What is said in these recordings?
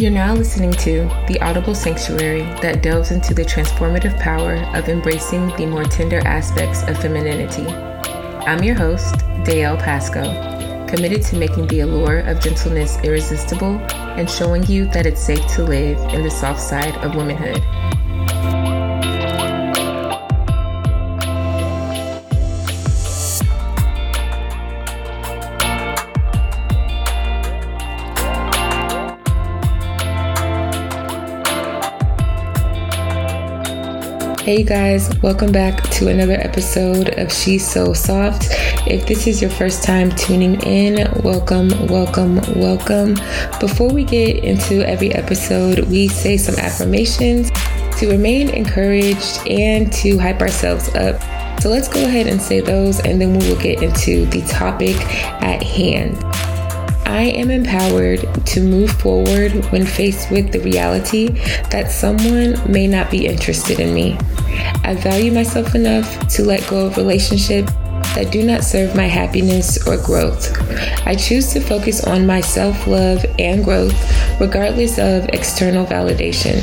You're now listening to the Audible Sanctuary that delves into the transformative power of embracing the more tender aspects of femininity. I'm your host, Dale Pasco, committed to making the allure of gentleness irresistible and showing you that it's safe to live in the soft side of womanhood. Hey guys, welcome back to another episode of She's So Soft. If this is your first time tuning in, welcome, welcome, welcome. Before we get into every episode, we say some affirmations to remain encouraged and to hype ourselves up. So let's go ahead and say those and then we will get into the topic at hand. I am empowered to move forward when faced with the reality that someone may not be interested in me. I value myself enough to let go of relationships that do not serve my happiness or growth. I choose to focus on my self love and growth regardless of external validation.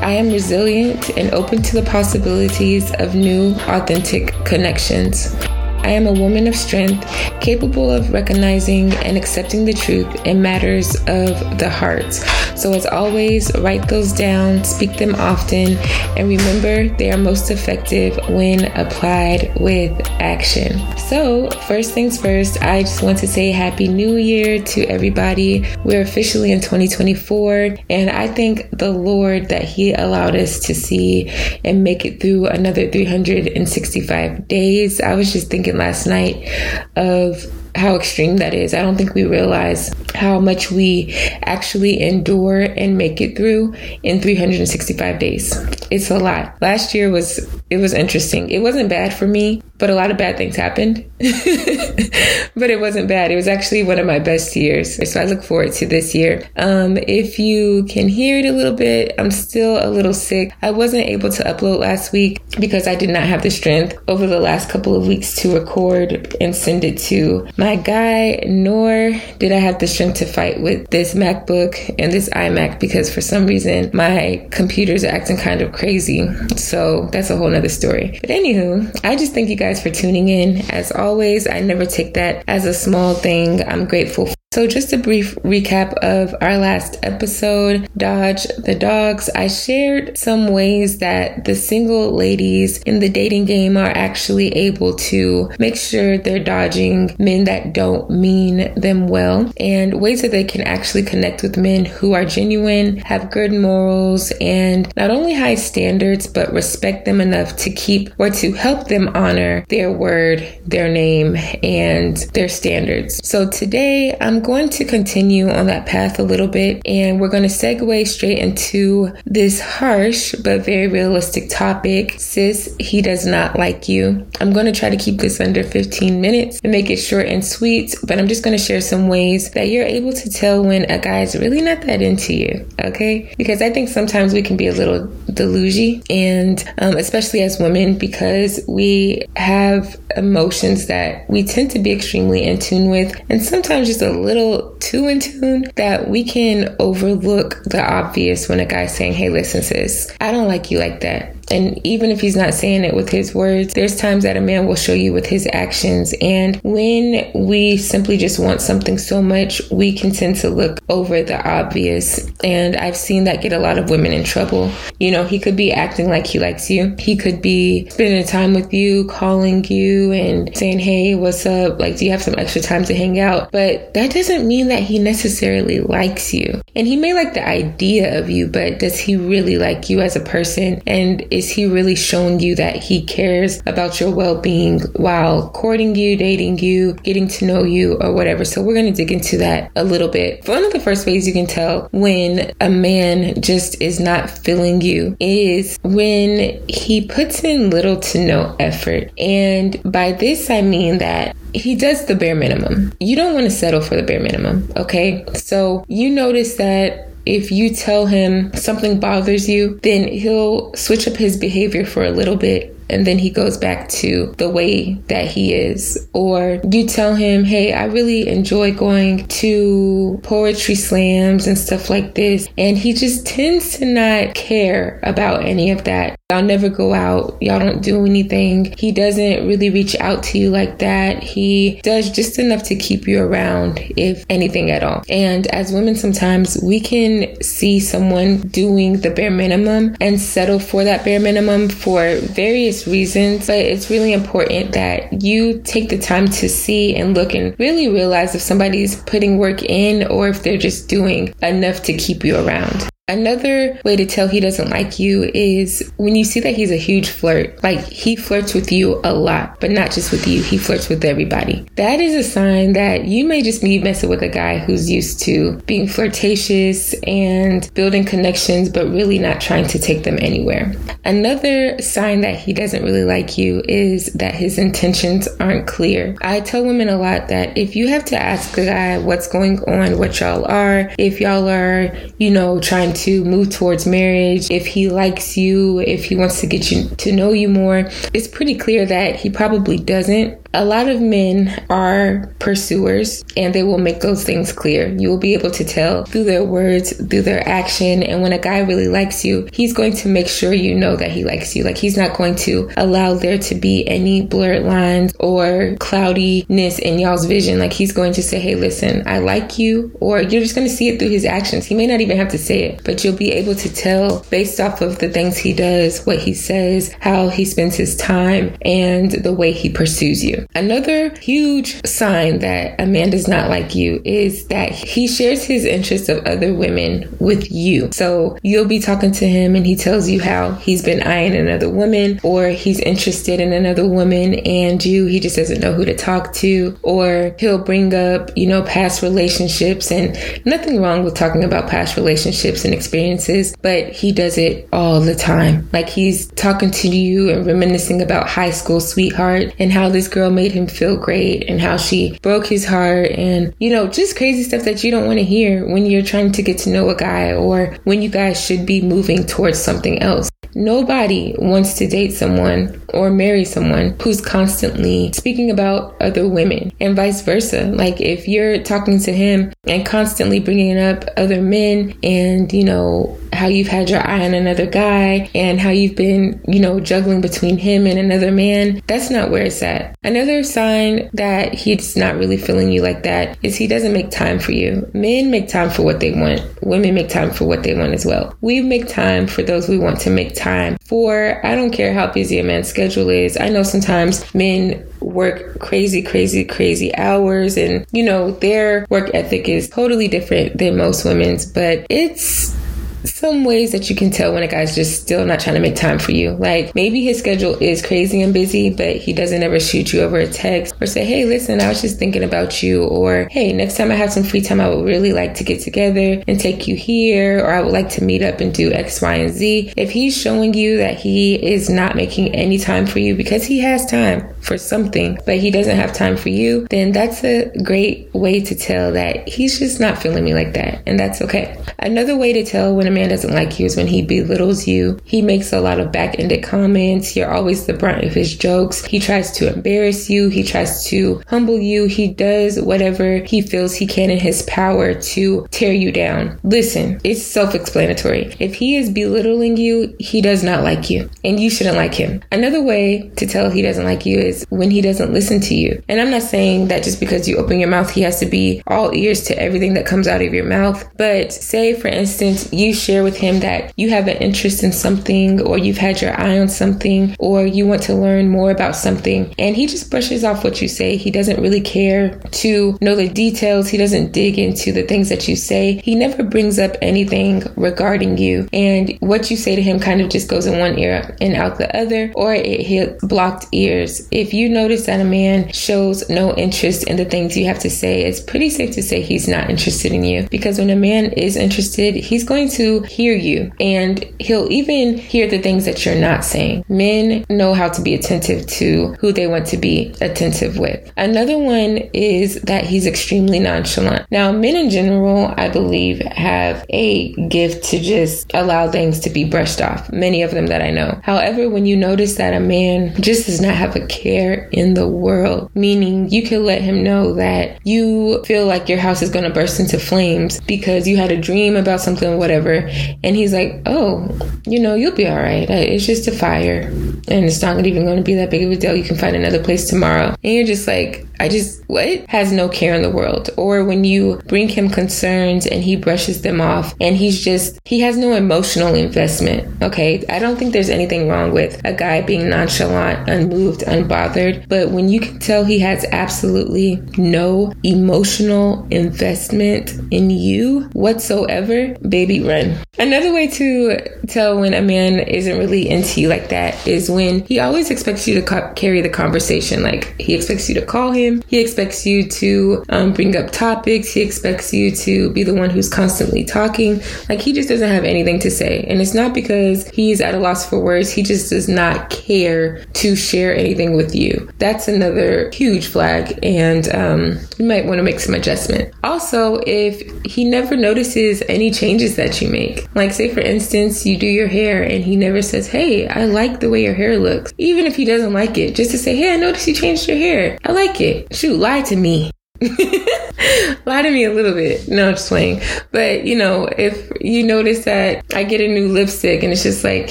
I am resilient and open to the possibilities of new, authentic connections. I am a woman of strength, capable of recognizing and accepting the truth in matters of the heart. So, as always, write those down, speak them often, and remember they are most effective when applied with action. So, first things first, I just want to say Happy New Year to everybody. We're officially in 2024, and I thank the Lord that He allowed us to see and make it through another 365 days. I was just thinking last night of how extreme that is. I don't think we realize how much we actually endure and make it through in 365 days. It's a lot. Last year was it was interesting. It wasn't bad for me, but a lot of bad things happened. but it wasn't bad. It was actually one of my best years. So I look forward to this year. Um, if you can hear it a little bit, I'm still a little sick. I wasn't able to upload last week because I did not have the strength over the last couple of weeks to record and send it to my guy, nor did I have the strength to fight with this MacBook and this iMac because for some reason my computers acting kind of crazy. So that's a whole nother story. But anywho, I just think you guys for tuning in. As always, I never take that as a small thing. I'm grateful so, just a brief recap of our last episode, Dodge the Dogs. I shared some ways that the single ladies in the dating game are actually able to make sure they're dodging men that don't mean them well and ways that they can actually connect with men who are genuine, have good morals, and not only high standards, but respect them enough to keep or to help them honor their word, their name, and their standards. So, today I'm going to continue on that path a little bit and we're going to segue straight into this harsh but very realistic topic. Sis, he does not like you. I'm going to try to keep this under 15 minutes and make it short and sweet, but I'm just going to share some ways that you're able to tell when a guy is really not that into you, okay? Because I think sometimes we can be a little delusional and um, especially as women because we have emotions that we tend to be extremely in tune with and sometimes just a little little too in tune that we can overlook the obvious when a guy's saying, Hey, listen, sis, I don't like you like that. And even if he's not saying it with his words, there's times that a man will show you with his actions. And when we simply just want something so much, we can tend to look over the obvious. And I've seen that get a lot of women in trouble. You know, he could be acting like he likes you, he could be spending time with you, calling you, and saying, Hey, what's up? Like, do you have some extra time to hang out? But that doesn't mean that he necessarily likes you. And he may like the idea of you, but does he really like you as a person? And is he really showing you that he cares about your well being while courting you, dating you, getting to know you, or whatever? So we're going to dig into that a little bit. One of the first ways you can tell when a man just is not feeling you is when he puts in little to no effort. And by this, I mean that he does the bare minimum. You don't want to settle for the bare minimum, okay? So you notice that if you tell him something bothers you, then he'll switch up his behavior for a little bit and then he goes back to the way that he is. Or you tell him, hey, I really enjoy going to poetry slams and stuff like this. And he just tends to not care about any of that. Y'all never go out. Y'all don't do anything. He doesn't really reach out to you like that. He does just enough to keep you around, if anything at all. And as women, sometimes we can see someone doing the bare minimum and settle for that bare minimum for various reasons. But it's really important that you take the time to see and look and really realize if somebody's putting work in or if they're just doing enough to keep you around. Another way to tell he doesn't like you is when you see that he's a huge flirt. Like he flirts with you a lot, but not just with you, he flirts with everybody. That is a sign that you may just be messing with a guy who's used to being flirtatious and building connections, but really not trying to take them anywhere. Another sign that he doesn't really like you is that his intentions aren't clear. I tell women a lot that if you have to ask a guy what's going on, what y'all are, if y'all are, you know, trying to move towards marriage, if he likes you, if he wants to get you to know you more, it's pretty clear that he probably doesn't a lot of men are pursuers and they will make those things clear. You will be able to tell through their words, through their action. And when a guy really likes you, he's going to make sure you know that he likes you. Like he's not going to allow there to be any blurred lines or cloudiness in y'all's vision. Like he's going to say, Hey, listen, I like you. Or you're just going to see it through his actions. He may not even have to say it, but you'll be able to tell based off of the things he does, what he says, how he spends his time, and the way he pursues you. Another huge sign that a man does not like you is that he shares his interests of other women with you. So you'll be talking to him and he tells you how he's been eyeing another woman or he's interested in another woman and you, he just doesn't know who to talk to. Or he'll bring up, you know, past relationships and nothing wrong with talking about past relationships and experiences, but he does it all the time. Like he's talking to you and reminiscing about high school sweetheart and how this girl made him feel great and how she broke his heart and, you know, just crazy stuff that you don't want to hear when you're trying to get to know a guy or when you guys should be moving towards something else. Nobody wants to date someone or marry someone who's constantly speaking about other women and vice versa. Like if you're talking to him and constantly bringing up other men and, you know, how you've had your eye on another guy and how you've been, you know, juggling between him and another man, that's not where it's at. Another sign that he's not really feeling you like that is he doesn't make time for you. Men make time for what they want, women make time for what they want as well. We make time for those we want to make time for. I don't care how busy a man's schedule is. I know sometimes men work crazy, crazy, crazy hours and, you know, their work ethic is totally different than most women's, but it's some ways that you can tell when a guy's just still not trying to make time for you. Like maybe his schedule is crazy and busy, but he doesn't ever shoot you over a text or say, Hey, listen, I was just thinking about you. Or, Hey, next time I have some free time, I would really like to get together and take you here. Or I would like to meet up and do X, Y, and Z. If he's showing you that he is not making any time for you because he has time for something, but he doesn't have time for you, then that's a great way to tell that he's just not feeling me like that. And that's okay. Another way to tell when a man doesn't like you is when he belittles you. He makes a lot of back-ended comments. You're always the brunt of his jokes. He tries to embarrass you. He tries to humble you. He does whatever he feels he can in his power to tear you down. Listen, it's self-explanatory. If he is belittling you, he does not like you and you shouldn't like him. Another way to tell he doesn't like you is when he doesn't listen to you. And I'm not saying that just because you open your mouth, he has to be all ears to everything that comes out of your mouth. But say, for instance, you share with him that you have an interest in something or you've had your eye on something or you want to learn more about something and he just brushes off what you say. He doesn't really care to know the details. He doesn't dig into the things that you say. He never brings up anything regarding you and what you say to him kind of just goes in one ear and out the other or it hits blocked ears. If you notice that a man shows no interest in the things you have to say, it's pretty safe to say he's not interested in you because when a man is interested, he's going to hear you and he'll even hear the things that you're not saying. Men know how to be attentive to who they want to be attentive with. Another one is that he's extremely nonchalant. Now, men in general, I believe, have a gift to just allow things to be brushed off, many of them that I know. However, when you notice that a man just does not have a care in the world, meaning you can let him know that you feel like your house is going to burst into flames because you had a dream about something, whatever, and he's like, oh, you know, you'll be all right. Uh, it's just a fire and it's not even going to be that big of a deal. You can find another place tomorrow. And you're just like, I just, what? Has no care in the world. Or when you bring him concerns and he brushes them off and he's just, he has no emotional investment. Okay. I don't think there's anything wrong with a guy being nonchalant, unmoved, unbothered. But when you can tell he has absolutely no emotional investment in you whatsoever, baby, run. Another way to tell when a man isn't really into you like that is when he always expects you to co- carry the conversation. Like he expects you to call him, he expects you to um, bring up topics, he expects you to be the one who's constantly talking. Like he just doesn't have anything to say. And it's not because he's at a loss for words, he just does not care to share anything with you. That's another huge flag, and um, you might want to make some adjustment. Also, if he never notices any changes that you make, like say for instance, you do your hair and he never says, Hey, I like the way your hair looks. Even if he doesn't like it, just to say, Hey, I noticed you changed your hair. I like it. Shoot, lie to me. lie to me a little bit. No, I'm just playing. But you know, if you notice that I get a new lipstick and it's just like,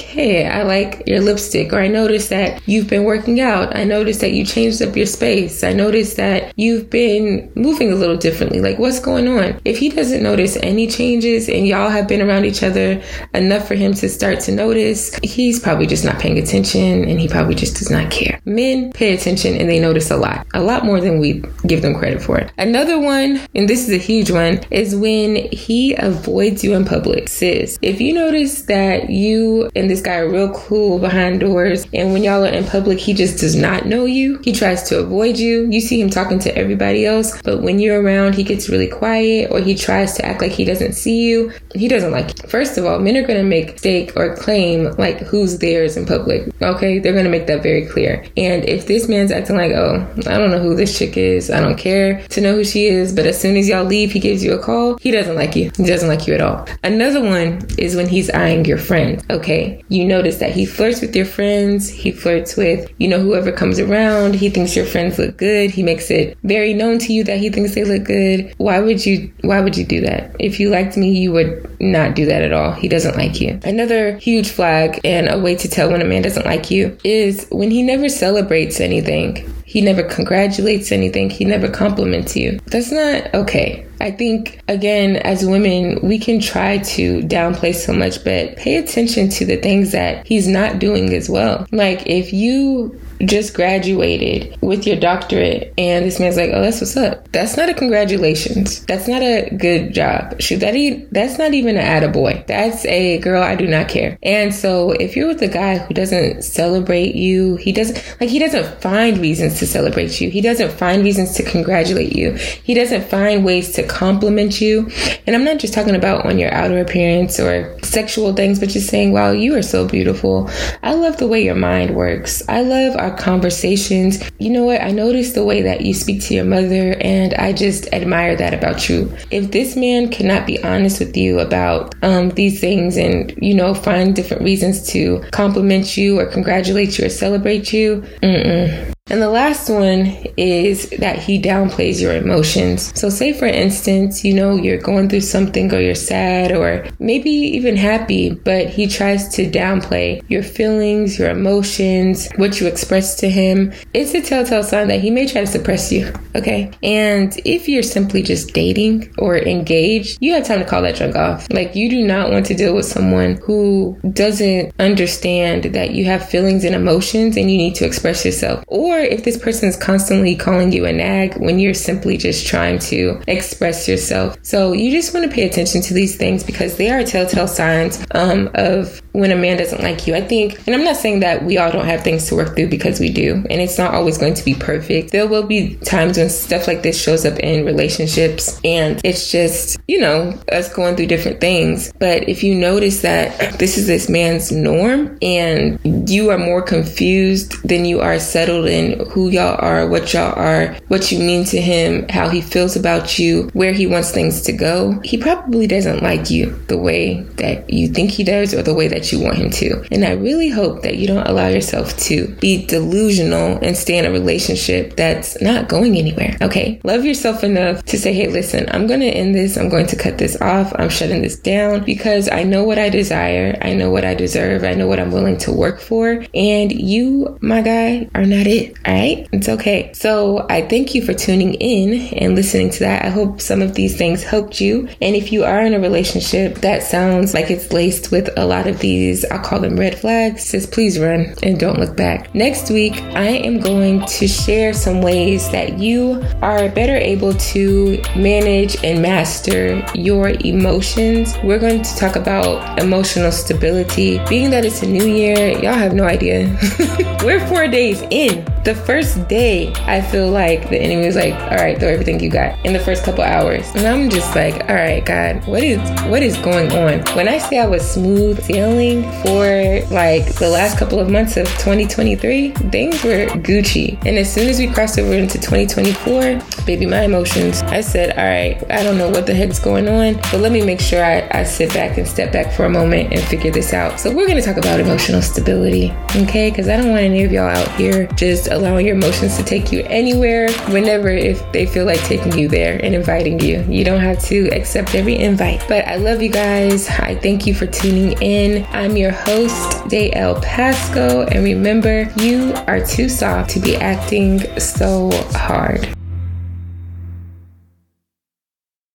hey, I like your lipstick, or I notice that you've been working out. I notice that you changed up your space. I notice that you've been moving a little differently. Like, what's going on? If he doesn't notice any changes and y'all have been around each other enough for him to start to notice, he's probably just not paying attention and he probably just does not care. Men pay attention and they notice a lot, a lot more than we give them credit for. Another one, and this is a huge one, is when he avoids you in public. Sis, if you notice that you and this guy are real cool behind doors, and when y'all are in public, he just does not know you, he tries to avoid you. You see him talking to everybody else, but when you're around, he gets really quiet or he tries to act like he doesn't see you. He doesn't like you. First of all, men are gonna make stake or claim like who's theirs in public. Okay, they're gonna make that very clear. And if this man's acting like, oh, I don't know who this chick is, I don't care to know who she is, but as soon as y'all leave, he gives you a call. He doesn't like you. He doesn't like you at all. Another one is when he's eyeing your friends. Okay. You notice that he flirts with your friends. He flirts with, you know, whoever comes around. He thinks your friends look good. He makes it very known to you that he thinks they look good. Why would you, why would you do that? If you liked me, you would not do that at all. He doesn't like you. Another huge flag and a way to tell when a man doesn't like you is when he never celebrates anything. He never congratulates anything. He never compliments you. That's not okay. I think, again, as women, we can try to downplay so much, but pay attention to the things that he's not doing as well. Like, if you just graduated with your doctorate and this man's like, oh, that's what's up. That's not a congratulations. That's not a good job. Shoot, that that's not even an attaboy. That's a girl, I do not care. And so if you're with a guy who doesn't celebrate you, he doesn't, like, he doesn't find reasons to celebrate you. He doesn't find reasons to congratulate you. He doesn't find ways to compliment you. And I'm not just talking about on your outer appearance or sexual things, but just saying, wow, you are so beautiful. I love the way your mind works. I love our conversations. You know what? I noticed the way that you speak to your mother, and I just admire that about you. If this man cannot be honest with you about um, these things and, you know, find different reasons to compliment you or congratulate you or celebrate you, mm-mm. And the last one is that he downplays your emotions. So, say for instance, you know, you're going through something or you're sad or maybe even happy, but he tries to downplay your feelings, your emotions, what you express to him. It's a telltale sign that he may try to suppress you. Okay. And if you're simply just dating or engaged, you have time to call that drunk off. Like, you do not want to deal with someone who doesn't understand that you have feelings and emotions and you need to express yourself. Or if this person is constantly calling you a nag when you're simply just trying to express yourself. So you just want to pay attention to these things because they are telltale signs um, of when a man doesn't like you. I think, and I'm not saying that we all don't have things to work through because we do, and it's not always going to be perfect. There will be times when stuff like this shows up in relationships, and it's just, you know, us going through different things. But if you notice that this is this man's norm and you are more confused than you are settled in who y'all are, what y'all are, what you mean to him, how he feels about you, where he wants things to go, he probably doesn't like you the way that you think he does or the way that you want him to. And I really hope that you don't allow yourself to be delusional and stay in a relationship that's not going anywhere. Okay. Love yourself enough to say, hey, listen, I'm going to end this. I'm going to cut this off. I'm shutting this down because I know what I desire. I know what I deserve. I know what I'm willing to work for. And you, my guy, are not it. All right. It's okay. So I thank you for tuning in and listening to that. I hope some of these things helped you. And if you are in a relationship that sounds like it's laced with a lot of these, I'll call them red flags, says please run and don't look back. Next week, I am going to share some ways that you are better able to manage and master your emotions. We're going to talk about emotional stability. Being that it's a new year, y'all have no idea. We're four days in. The first day, I feel like the enemy was like, all right, throw everything you got in the first couple hours. And I'm just like, all right, God, what is what is going on? When I say I was smooth sailing for like the last couple of months of 2023, things were Gucci. And as soon as we crossed over into 2024, baby, my emotions, I said, all right, I don't know what the heck's going on, but let me make sure I, I sit back and step back for a moment and figure this out. So we're gonna talk about emotional stability, okay? Because I don't want any of y'all out here just allowing your emotions to take you anywhere, whenever, if they feel like taking you there and inviting you. You don't have to accept every invite. But I love you guys. I thank you for tuning in. I'm your host, Dale Pasco. And remember, you are too soft to be acting so hard.